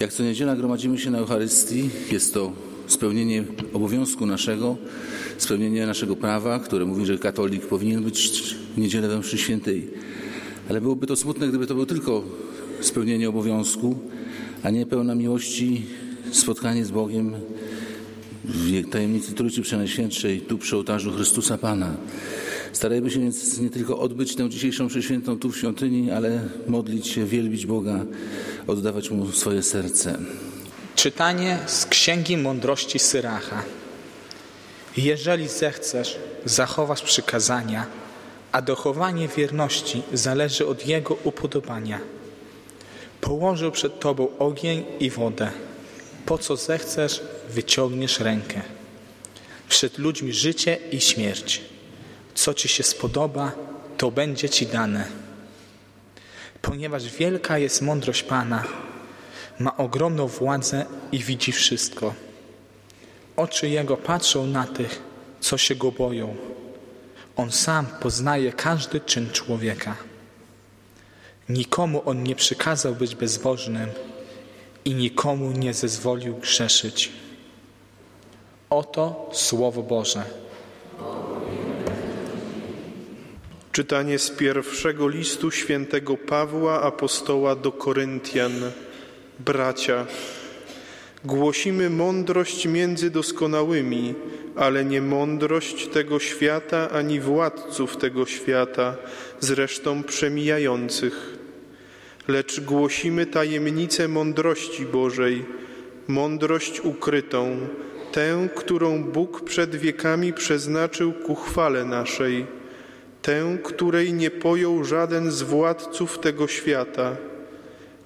Jak co niedziela gromadzimy się na Eucharystii, jest to spełnienie obowiązku naszego, spełnienie naszego prawa, które mówi, że katolik powinien być w niedzielę we mszy świętej. Ale byłoby to smutne, gdyby to było tylko spełnienie obowiązku, a nie pełna miłości spotkanie z Bogiem w tajemnicy Trójcy Przenajświętszej, tu przy ołtarzu Chrystusa Pana. Starajmy się więc nie tylko odbyć tę dzisiejszą przeświętą tu w świątyni, ale modlić się, wielbić Boga, oddawać Mu swoje serce. Czytanie z Księgi Mądrości Syracha. Jeżeli zechcesz zachować przykazania, a dochowanie wierności zależy od Jego upodobania. Położył przed Tobą ogień i wodę. Po co zechcesz, wyciągniesz rękę. Przed ludźmi życie i śmierć. Co Ci się spodoba, to będzie Ci dane. Ponieważ wielka jest mądrość Pana, ma ogromną władzę i widzi wszystko. Oczy Jego patrzą na tych, co się Go boją. On sam poznaje każdy czyn człowieka. Nikomu On nie przykazał być bezbożnym i nikomu nie zezwolił grzeszyć. Oto Słowo Boże. Czytanie z pierwszego listu świętego Pawła apostoła do Koryntian. Bracia, głosimy mądrość między doskonałymi, ale nie mądrość tego świata ani władców tego świata, zresztą przemijających. Lecz głosimy tajemnicę mądrości Bożej, mądrość ukrytą, tę, którą Bóg przed wiekami przeznaczył ku chwale naszej, tę, której nie pojął żaden z władców tego świata.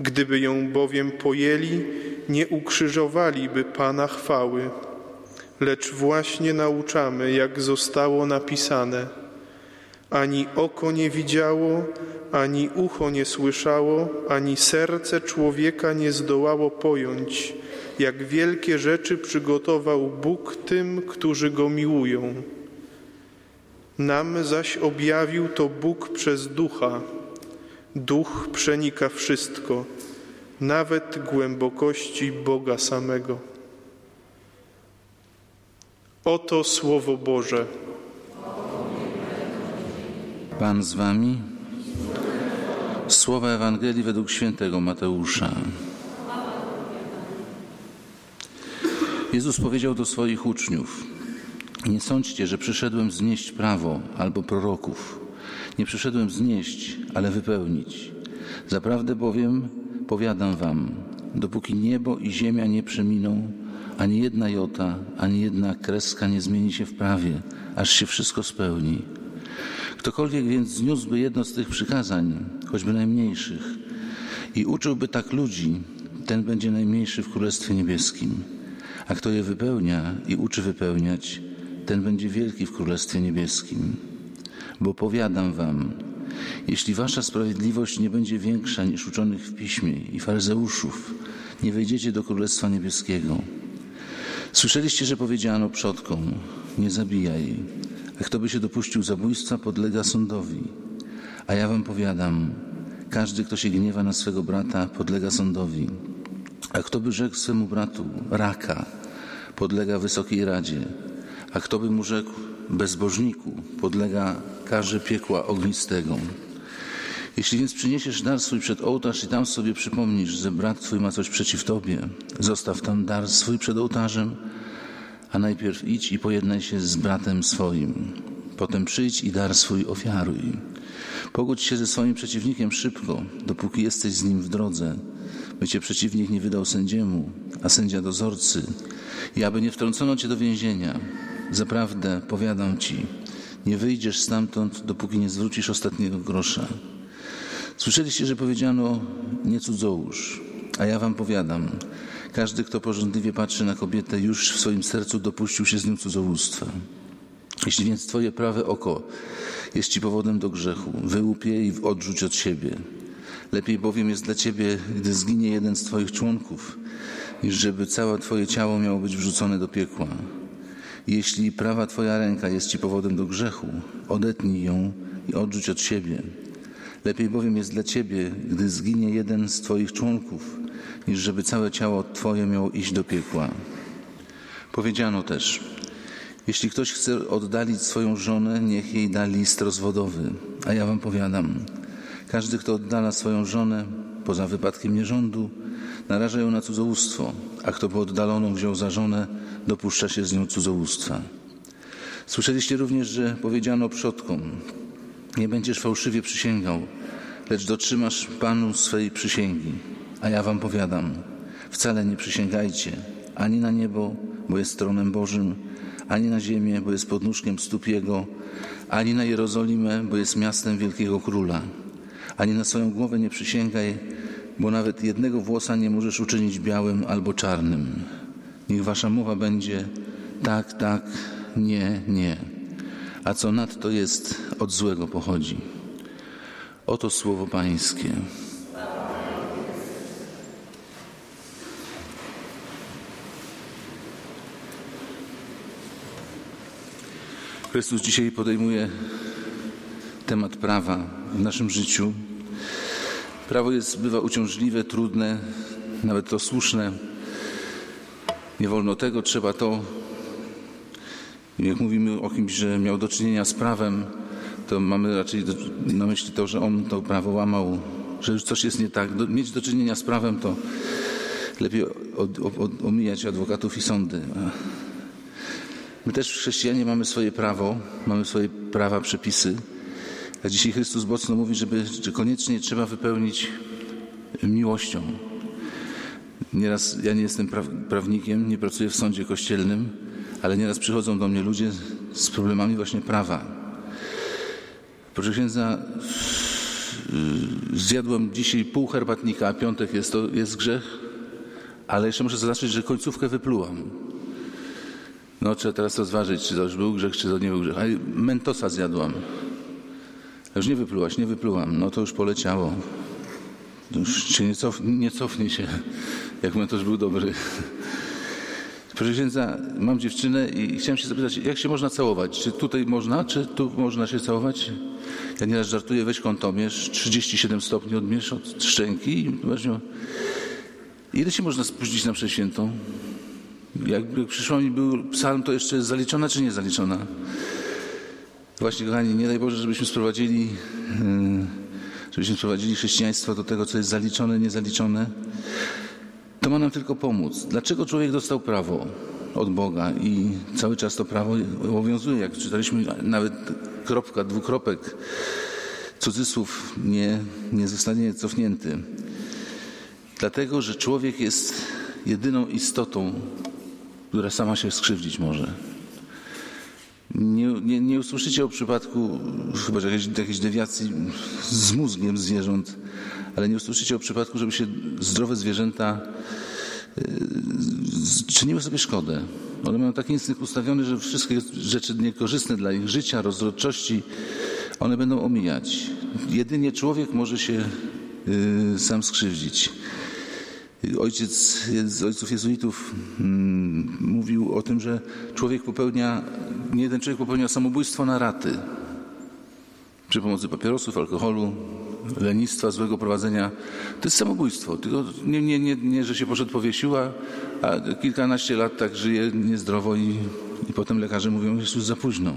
Gdyby ją bowiem pojęli, nie ukrzyżowaliby Pana chwały. Lecz właśnie nauczamy, jak zostało napisane. Ani oko nie widziało, ani ucho nie słyszało, ani serce człowieka nie zdołało pojąć, jak wielkie rzeczy przygotował Bóg tym, którzy Go miłują. Nam zaś objawił to Bóg przez Ducha. Duch przenika wszystko, nawet głębokości Boga samego. Oto Słowo Boże. Pan z Wami. Słowa Ewangelii według świętego Mateusza. Jezus powiedział do swoich uczniów: Nie sądźcie, że przyszedłem znieść prawo albo proroków. Nie przyszedłem znieść, ale wypełnić. Zaprawdę bowiem powiadam wam, dopóki niebo i ziemia nie przeminą, ani jedna jota, ani jedna kreska nie zmieni się w prawie, aż się wszystko spełni. Ktokolwiek więc zniósłby jedno z tych przykazań, choćby najmniejszych, i uczyłby tak ludzi, ten będzie najmniejszy w Królestwie Niebieskim. A kto je wypełnia i uczy wypełniać, ten będzie wielki w Królestwie Niebieskim. Bo powiadam wam, jeśli wasza sprawiedliwość nie będzie większa niż uczonych w piśmie i faryzeuszów, nie wejdziecie do Królestwa Niebieskiego. Słyszeliście, że powiedziano przodkom, nie zabijaj, a kto by się dopuścił zabójstwa, podlega sądowi. A ja wam powiadam, każdy, kto się gniewa na swego brata, podlega sądowi. A kto by rzekł swemu bratu raka, podlega wysokiej radzie. A kto by mu rzekł bezbożniku, podlega karze piekła ognistego. Jeśli więc przyniesiesz dar swój przed ołtarz i tam sobie przypomnisz, że brat twój ma coś przeciw tobie, zostaw tam dar swój przed ołtarzem, a najpierw idź i pojednaj się z bratem swoim. Potem przyjdź i dar swój ofiaruj. Pogódź się ze swoim przeciwnikiem szybko, dopóki jesteś z nim w drodze, by cię przeciwnik nie wydał sędziemu, a sędzia dozorcy, i aby nie wtrącono cię do więzienia. Zaprawdę powiadam ci, nie wyjdziesz stamtąd, dopóki nie zwrócisz ostatniego grosza. Słyszeliście, że powiedziano nie cudzołóż, a ja wam powiadam, każdy, kto porządliwie patrzy na kobietę, już w swoim sercu dopuścił się z nią cudzołóstwa. Jeśli więc twoje prawe oko jest ci powodem do grzechu, wyłup je i odrzuć od siebie. Lepiej bowiem jest dla ciebie, gdy zginie jeden z twoich członków, niż żeby całe twoje ciało miało być wrzucone do piekła. Jeśli prawa twoja ręka jest ci powodem do grzechu, odetnij ją i odrzuć od siebie. Lepiej bowiem jest dla ciebie, gdy zginie jeden z twoich członków, niż żeby całe ciało Twoje miało iść do piekła. Powiedziano też, jeśli ktoś chce oddalić swoją żonę, niech jej da list rozwodowy. A ja wam powiadam, każdy, kto oddala swoją żonę, poza wypadkiem nierządu, naraża ją na cudzołóstwo, a kto oddaloną wziął za żonę, dopuszcza się z nią cudzołóstwa. Słyszeliście również, że powiedziano przodkom, nie będziesz fałszywie przysięgał, lecz dotrzymasz Panu swej przysięgi. A ja wam powiadam, wcale nie przysięgajcie ani na niebo, bo jest tronem Bożym, ani na ziemię, bo jest podnóżkiem stóp Jego, ani na Jerozolimę, bo jest miastem wielkiego króla. Ani na swoją głowę nie przysięgaj, bo nawet jednego włosa nie możesz uczynić białym albo czarnym. Niech wasza mowa będzie tak, tak, nie, nie. A co nadto jest, od złego pochodzi. Oto słowo Pańskie. Chrystus dzisiaj podejmuje temat prawa w naszym życiu. Prawo jest, bywa uciążliwe, trudne, nawet to słuszne. Nie wolno tego, trzeba to. Jak mówimy o kimś, że miał do czynienia z prawem, to mamy raczej do, na myśli to, że on to prawo łamał, że już coś jest nie tak. Do, mieć do czynienia z prawem to lepiej od, od, omijać adwokatów i sądy. My też chrześcijanie mamy swoje prawo, mamy swoje prawa, przepisy. A dzisiaj Chrystus mocno mówi, żeby, że koniecznie trzeba wypełnić miłością. Nieraz ja nie jestem prawnikiem, nie pracuję w sądzie kościelnym, ale nieraz przychodzą do mnie ludzie z problemami właśnie prawa. Proszę księdza, zjadłem dzisiaj pół herbatnika, a piątek jest, to jest grzech, ale jeszcze muszę zaznaczyć, że końcówkę wyplułam. No trzeba teraz rozważyć, czy to już był grzech, czy to nie był grzech. A mentosa zjadłam. Już nie wyplułaś, nie wyplułam. No to już poleciało. Już się nie, cof, nie cofnie się, jak mentosz był dobry. Proszę księdza, mam dziewczynę i chciałem się zapytać, jak się można całować? Czy tutaj można, czy tu można się całować? Ja nieraz żartuję, weź kątomierz, 37 stopni odmierz od szczęki i właśnie, ile się można spóźnić na przeświętą? Jak, jak przyszło mi był psalm, to jeszcze jest zaliczona czy nie zaliczona? Właśnie, kochani, nie daj Boże, żebyśmy sprowadzili, żebyśmy sprowadzili chrześcijaństwo do tego, co jest zaliczone, niezaliczone. To ma nam tylko pomóc. Dlaczego człowiek dostał prawo od Boga i cały czas to prawo obowiązuje? Jak czytaliśmy, nawet kropka, dwukropek, cudzysłów nie, nie zostanie cofnięty. Dlatego, że człowiek jest jedyną istotą, która sama się skrzywdzić może. Nie, nie, nie usłyszycie o przypadku chyba jakiejś, jakiejś dewiacji z mózgiem zwierząt, ale nie usłyszycie o przypadku, żeby się zdrowe zwierzęta yy, czyniły sobie szkodę. One mają taki instynkt ustawiony, że wszystkie rzeczy niekorzystne dla ich życia, rozrodczości, one będą omijać. Jedynie człowiek może się yy, sam skrzywdzić. Ojciec z ojców jezuitów mm, mówił o tym, że człowiek popełnia, nie jeden człowiek popełnia samobójstwo na raty przy pomocy papierosów, alkoholu, lenistwa, złego prowadzenia. To jest samobójstwo. Tylko nie, nie, nie, nie że się poszedł powiesił, a, a kilkanaście lat tak żyje niezdrowo i, i potem lekarze mówią, że jest już za późno.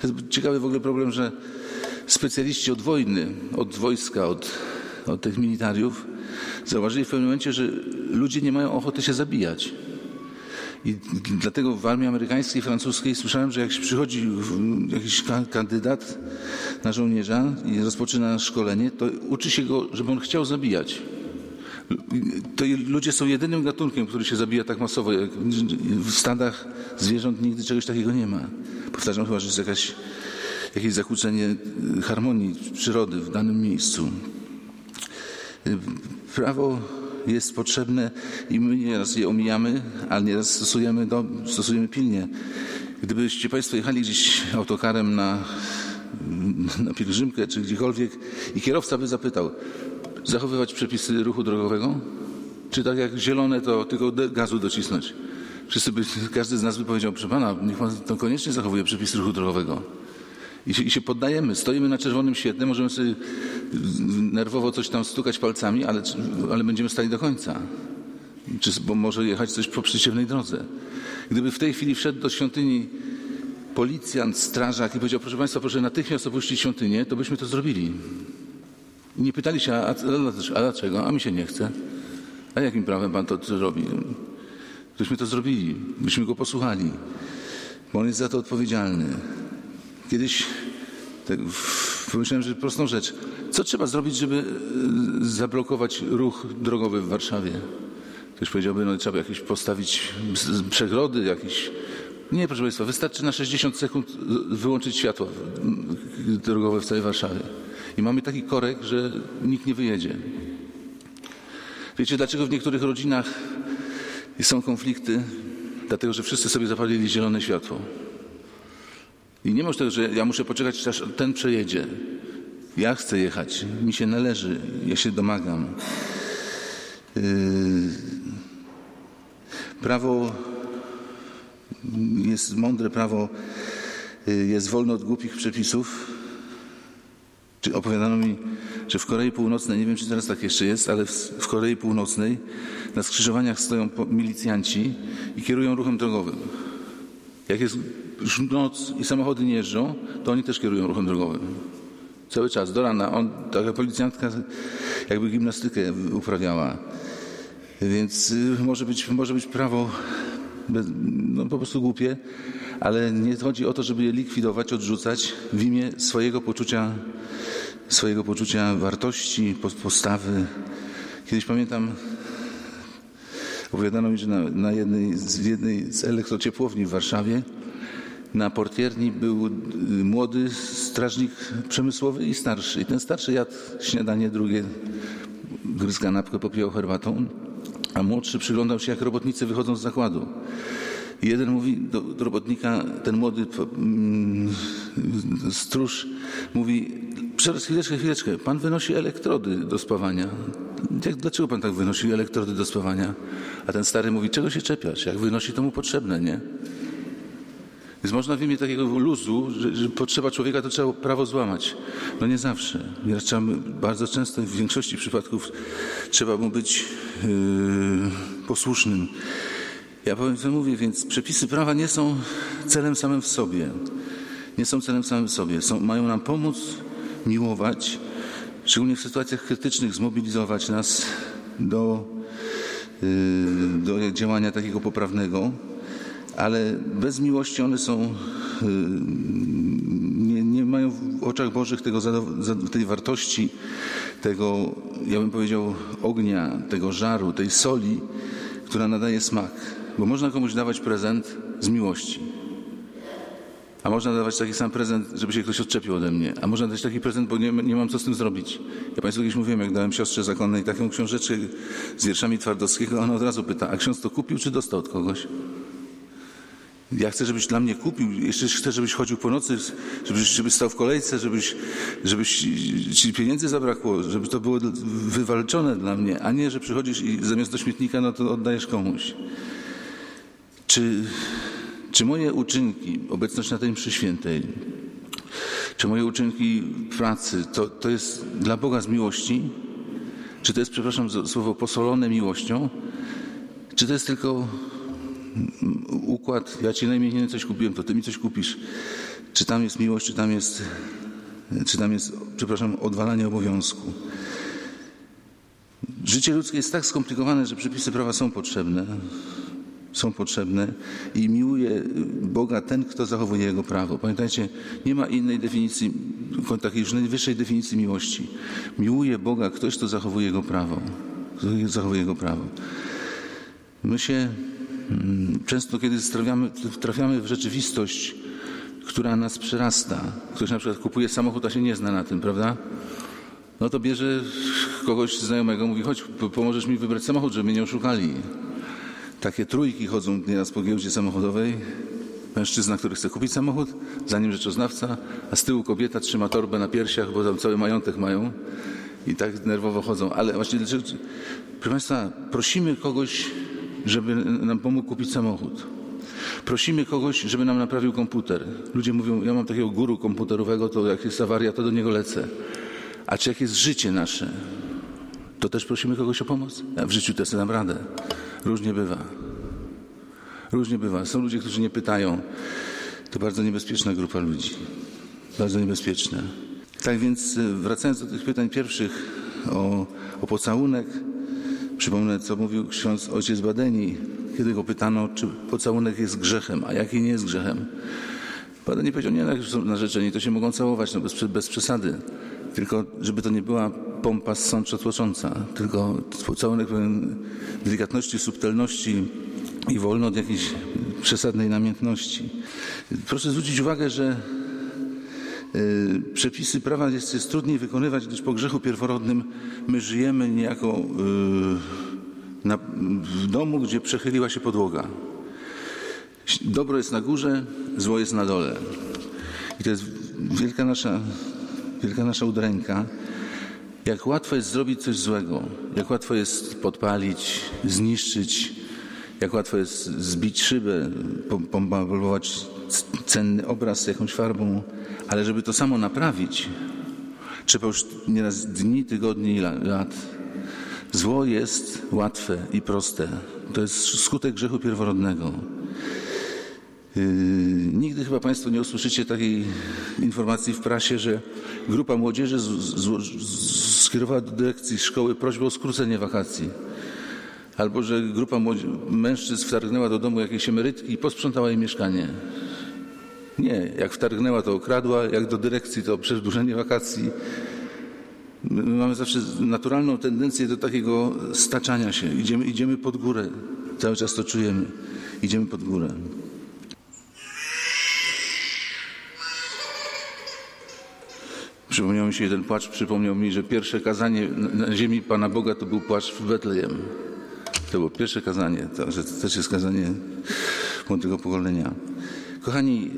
To jest ciekawy w ogóle problem, że specjaliści od wojny, od wojska, od, od tych militariów zauważyli w pewnym momencie, że ludzie nie mają ochoty się zabijać. I dlatego w armii amerykańskiej, francuskiej słyszałem, że jak przychodzi jakiś kandydat na żołnierza i rozpoczyna szkolenie, to uczy się go, żeby on chciał zabijać. To ludzie są jedynym gatunkiem, który się zabija tak masowo. W stadach zwierząt nigdy czegoś takiego nie ma. Powtarzam chyba, że jest jakaś, jakieś zakłócenie harmonii przyrody w danym miejscu. Prawo jest potrzebne i my nieraz je omijamy, ale nieraz stosujemy, do, stosujemy pilnie. Gdybyście Państwo jechali gdzieś autokarem na, na pielgrzymkę czy gdziekolwiek i kierowca by zapytał, zachowywać przepisy ruchu drogowego? Czy tak jak zielone, to tylko gazu docisnąć? Wszyscy by, każdy z nas by powiedział, proszę Pana, niech Pan to koniecznie zachowuje przepisy ruchu drogowego. I się, I się poddajemy. Stoimy na czerwonym świetle, możemy sobie nerwowo coś tam stukać palcami, ale, ale będziemy stali do końca. Czy, bo może jechać coś po przeciwnej drodze. Gdyby w tej chwili wszedł do świątyni policjant, strażak i powiedział, proszę Państwa, proszę natychmiast opuścić świątynię, to byśmy to zrobili. I nie pytali się, a, a, dlaczego? A mi się nie chce. A jakim prawem Pan to, robi? Byśmy to zrobili, byśmy go posłuchali, bo on jest za to odpowiedzialny. Kiedyś tak, pomyślałem, że prostą rzecz. Co trzeba zrobić, żeby e, zablokować ruch drogowy w Warszawie? Ktoś powiedziałby, no trzeba jakieś postawić przegrody, jakieś... Nie, proszę Państwa, wystarczy na 60 sekund wyłączyć światła drogowe w całej Warszawie. I mamy taki korek, że nikt nie wyjedzie. Wiecie, dlaczego w niektórych rodzinach są konflikty? Dlatego, że wszyscy sobie zapalili zielone światło. I nie może tego, że ja muszę poczekać, aż ten przejedzie. Ja chcę jechać, mi się należy, ja się domagam. Yy... Prawo jest mądre, prawo yy, jest wolne od głupich przepisów. Czy opowiadano mi, że w Korei Północnej, nie wiem czy teraz tak jeszcze jest, ale w Korei Północnej na skrzyżowaniach stoją milicjanci i kierują ruchem drogowym. Jak jest noc i samochody nie jeżdżą, to oni też kierują ruchem drogowym. Cały czas, do rana. On, taka policjantka jakby gimnastykę uprawiała. Więc y, może być, może być prawo no, po prostu głupie, ale nie chodzi o to, żeby je likwidować, odrzucać w imię swojego poczucia, swojego poczucia wartości, postawy. Kiedyś pamiętam, opowiadano mi, że na, na jednej, z jednej z elektrociepłowni w Warszawie na portierni był y, młody strażnik przemysłowy i starszy. I ten starszy jadł śniadanie, drugie gryzł kanapkę, popijał herbatą, a młodszy przyglądał się, jak robotnicy wychodzą z zakładu. I jeden mówi do, do robotnika, ten młody mm, stróż mówi, Przepraszam, chwileczkę, chwileczkę. Pan wynosi elektrody do spawania. Jak, dlaczego pan tak wynosi elektrody do spawania? A ten stary mówi, czego się czepiasz? Jak wynosi, to mu potrzebne, nie? Więc można w imię takiego luzu, że, że, potrzeba człowieka, to trzeba prawo złamać. No nie zawsze. Trzeba, bardzo często, w większości przypadków trzeba mu być yy, posłusznym. Ja powiem, co mówię, więc przepisy prawa nie są celem samym w sobie. Nie są celem samym w sobie. Są, mają nam pomóc miłować, szczególnie w sytuacjach krytycznych, zmobilizować nas do, yy, do działania takiego poprawnego ale bez miłości one są, y, nie, nie mają w oczach Bożych tego, tej wartości, tego, ja bym powiedział, ognia, tego żaru, tej soli, która nadaje smak. Bo można komuś dawać prezent z miłości. A można dawać taki sam prezent, żeby się ktoś odczepił ode mnie. A można dać taki prezent, bo nie, nie mam co z tym zrobić. Ja Państwu kiedyś mówiłem, jak dałem siostrze zakonnej taką książeczkę z wierszami Twardowskiego, ona od razu pyta, a ksiądz to kupił czy dostał od kogoś? Ja chcę, żebyś dla mnie kupił, jeszcze chcę, żebyś chodził po nocy, żebyś, żebyś stał w kolejce, żebyś, żebyś ci pieniędzy zabrakło, żeby to było wywalczone dla mnie, a nie, że przychodzisz i zamiast do śmietnika, no to oddajesz komuś. Czy, czy moje uczynki, obecność na tej mszy świętej, czy moje uczynki pracy, to, to jest dla Boga z miłości? Czy to jest, przepraszam, słowo posolone miłością? Czy to jest tylko układ, ja ci najmniej coś kupiłem, to ty mi coś kupisz. Czy tam jest miłość, czy tam jest, czy tam jest, przepraszam, odwalanie obowiązku. Życie ludzkie jest tak skomplikowane, że przepisy prawa są potrzebne. Są potrzebne i miłuje Boga ten, kto zachowuje Jego prawo. Pamiętajcie, nie ma innej definicji, takiej już najwyższej definicji miłości. Miłuje Boga ktoś, kto zachowuje Jego prawo. Kto zachowuje Jego prawo. My się często, kiedy trafiamy, trafiamy w rzeczywistość, która nas przerasta, ktoś na przykład kupuje samochód, a się nie zna na tym, prawda? No to bierze kogoś znajomego, mówi, chodź, pomożesz mi wybrać samochód, żeby mnie nie oszukali. Takie trójki chodzą nieraz po giełdzie samochodowej. Mężczyzna, który chce kupić samochód, za nim rzeczoznawca, a z tyłu kobieta trzyma torbę na piersiach, bo tam cały majątek mają i tak nerwowo chodzą. Ale właśnie, proszę Państwa, prosimy kogoś żeby nam pomógł kupić samochód. Prosimy kogoś, żeby nam naprawił komputer. Ludzie mówią, ja mam takiego guru komputerowego, to jak jest awaria, to do niego lecę. A czy jak jest życie nasze, to też prosimy kogoś o pomoc? W życiu też dam radę. Różnie bywa. Różnie bywa. Są ludzie, którzy nie pytają. To bardzo niebezpieczna grupa ludzi. Bardzo niebezpieczna. Tak więc y, wracając do tych pytań pierwszych o, o pocałunek, przypomnę, co mówił ksiądz ojciec Badeni, kiedy go pytano, czy pocałunek jest grzechem, a jaki nie jest grzechem. Badeni powiedział, nie, jak są narzeczeni, to się mogą całować, no bez, bez przesady. Tylko, żeby to nie była pompa przetłocząca, tylko pocałunek pełen delikatności, subtelności i wolno od jakiejś przesadnej namiętności. Proszę zwrócić uwagę, że przepisy prawa jest, jest trudniej wykonywać, gdyż po grzechu pierworodnym my żyjemy niejako y, na, w domu, gdzie przechyliła się podłoga. Dobro jest na górze, zło jest na dole. I to jest wielka nasza, wielka nasza udręka. Jak łatwo jest zrobić coś złego, jak łatwo jest podpalić, zniszczyć, jak łatwo jest zbić szybę, pomalować cenny obraz jakąś farbą, ale żeby to samo naprawić, trzeba już nieraz dni, tygodni i lat. Zło jest łatwe i proste. To jest skutek grzechu pierworodnego. Yy, nigdy chyba Państwo nie usłyszycie takiej informacji w prasie, że grupa młodzieży z, z, z, skierowała do dyrekcji szkoły prośbę o skrócenie wakacji. Albo że grupa mężczyzn wtargnęła do domu jakiejś emerytki i posprzątała jej mieszkanie. Nie, jak wtargnęła, to okradła, jak do dyrekcji, to przedłużenie wakacji. My mamy zawsze naturalną tendencję do takiego staczania się. Idziemy, idziemy pod górę. Cały czas to czujemy. Idziemy pod górę. Przypomniał mi się jeden płacz, przypomniał mi, że pierwsze kazanie na ziemi Pana Boga to był płacz w Betlejem. To było pierwsze kazanie, to, że to też jest kazanie młodego pokolenia. Kochani,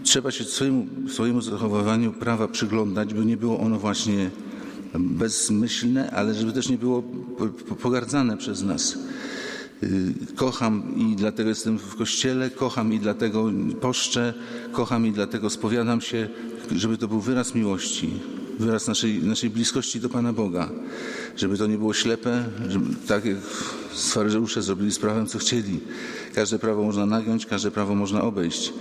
y, trzeba się swojemu, swojemu zachowywaniu prawa przyglądać, by nie było ono właśnie bezmyślne, ale żeby też nie było pogardzane przez nas. Y, kocham i dlatego jestem w kościele, kocham i dlatego poszczę, kocham i dlatego spowiadam się, żeby to był wyraz miłości, wyraz naszej, naszej bliskości do Pana Boga. Żeby to nie było ślepe, żeby, tak jak faryzeusze zrobili z prawem, co chcieli. Każde prawo można nagiąć, każde prawo można obejść.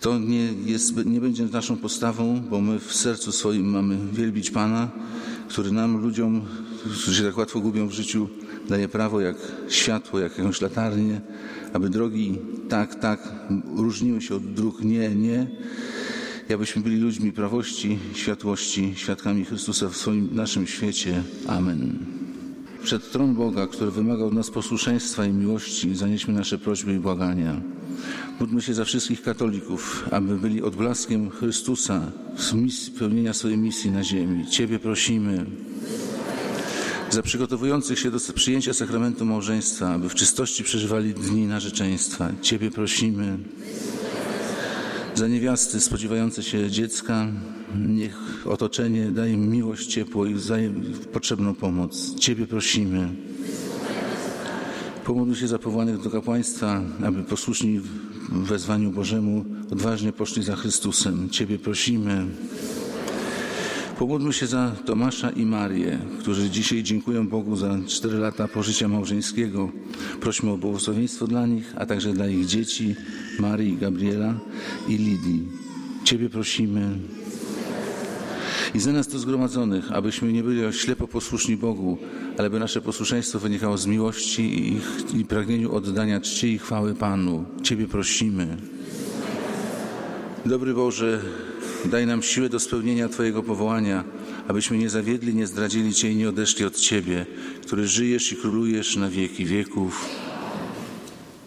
To nie, jest, nie będzie naszą postawą, bo my w sercu swoim mamy wielbić Pana, który nam, ludziom, którzy się tak łatwo gubią w życiu, daje prawo jak światło, jak jakąś latarnię, aby drogi tak, tak różniły się od dróg nie, nie, abyśmy byli ludźmi prawości, światłości, świadkami Chrystusa w swoim naszym świecie. Amen. Przed tron Boga, który wymaga od nas posłuszeństwa i miłości, zanieśmy nasze prośby i błagania. Módlmy się za wszystkich katolików, aby byli odblaskiem Chrystusa w misji, pełnienia swojej misji na ziemi. Ciebie prosimy. Za przygotowujących się do przyjęcia sakramentu małżeństwa, aby w czystości przeżywali dni narzeczeństwa. Ciebie prosimy. Za niewiasty spodziewające się dziecka, niech otoczenie daje im miłość, ciepło i potrzebną pomoc. Ciebie prosimy. Pomódl się za powołanych do kapłaństwa, aby posłuszni wezwaniu Bożemu odważnie poszli za Chrystusem. Ciebie prosimy. Pomódlmy się za Tomasza i Marię, którzy dzisiaj dziękują Bogu za cztery lata pożycia małżeńskiego. Prośmy o błogosławieństwo dla nich, a także dla ich dzieci, Marii, Gabriela i Lidii. Ciebie prosimy. I za nas to zgromadzonych, abyśmy nie byli ślepo posłuszni Bogu, ale by nasze posłuszeństwo wynikało z miłości i, ich, i pragnieniu oddania czci i chwały Panu. Ciebie prosimy. Dobry Boże, Daj nam siłę do spełnienia Twojego powołania, abyśmy nie zawiedli, nie zdradzili Cię i nie odeszli od Ciebie, który żyjesz i królujesz na wieki wieków.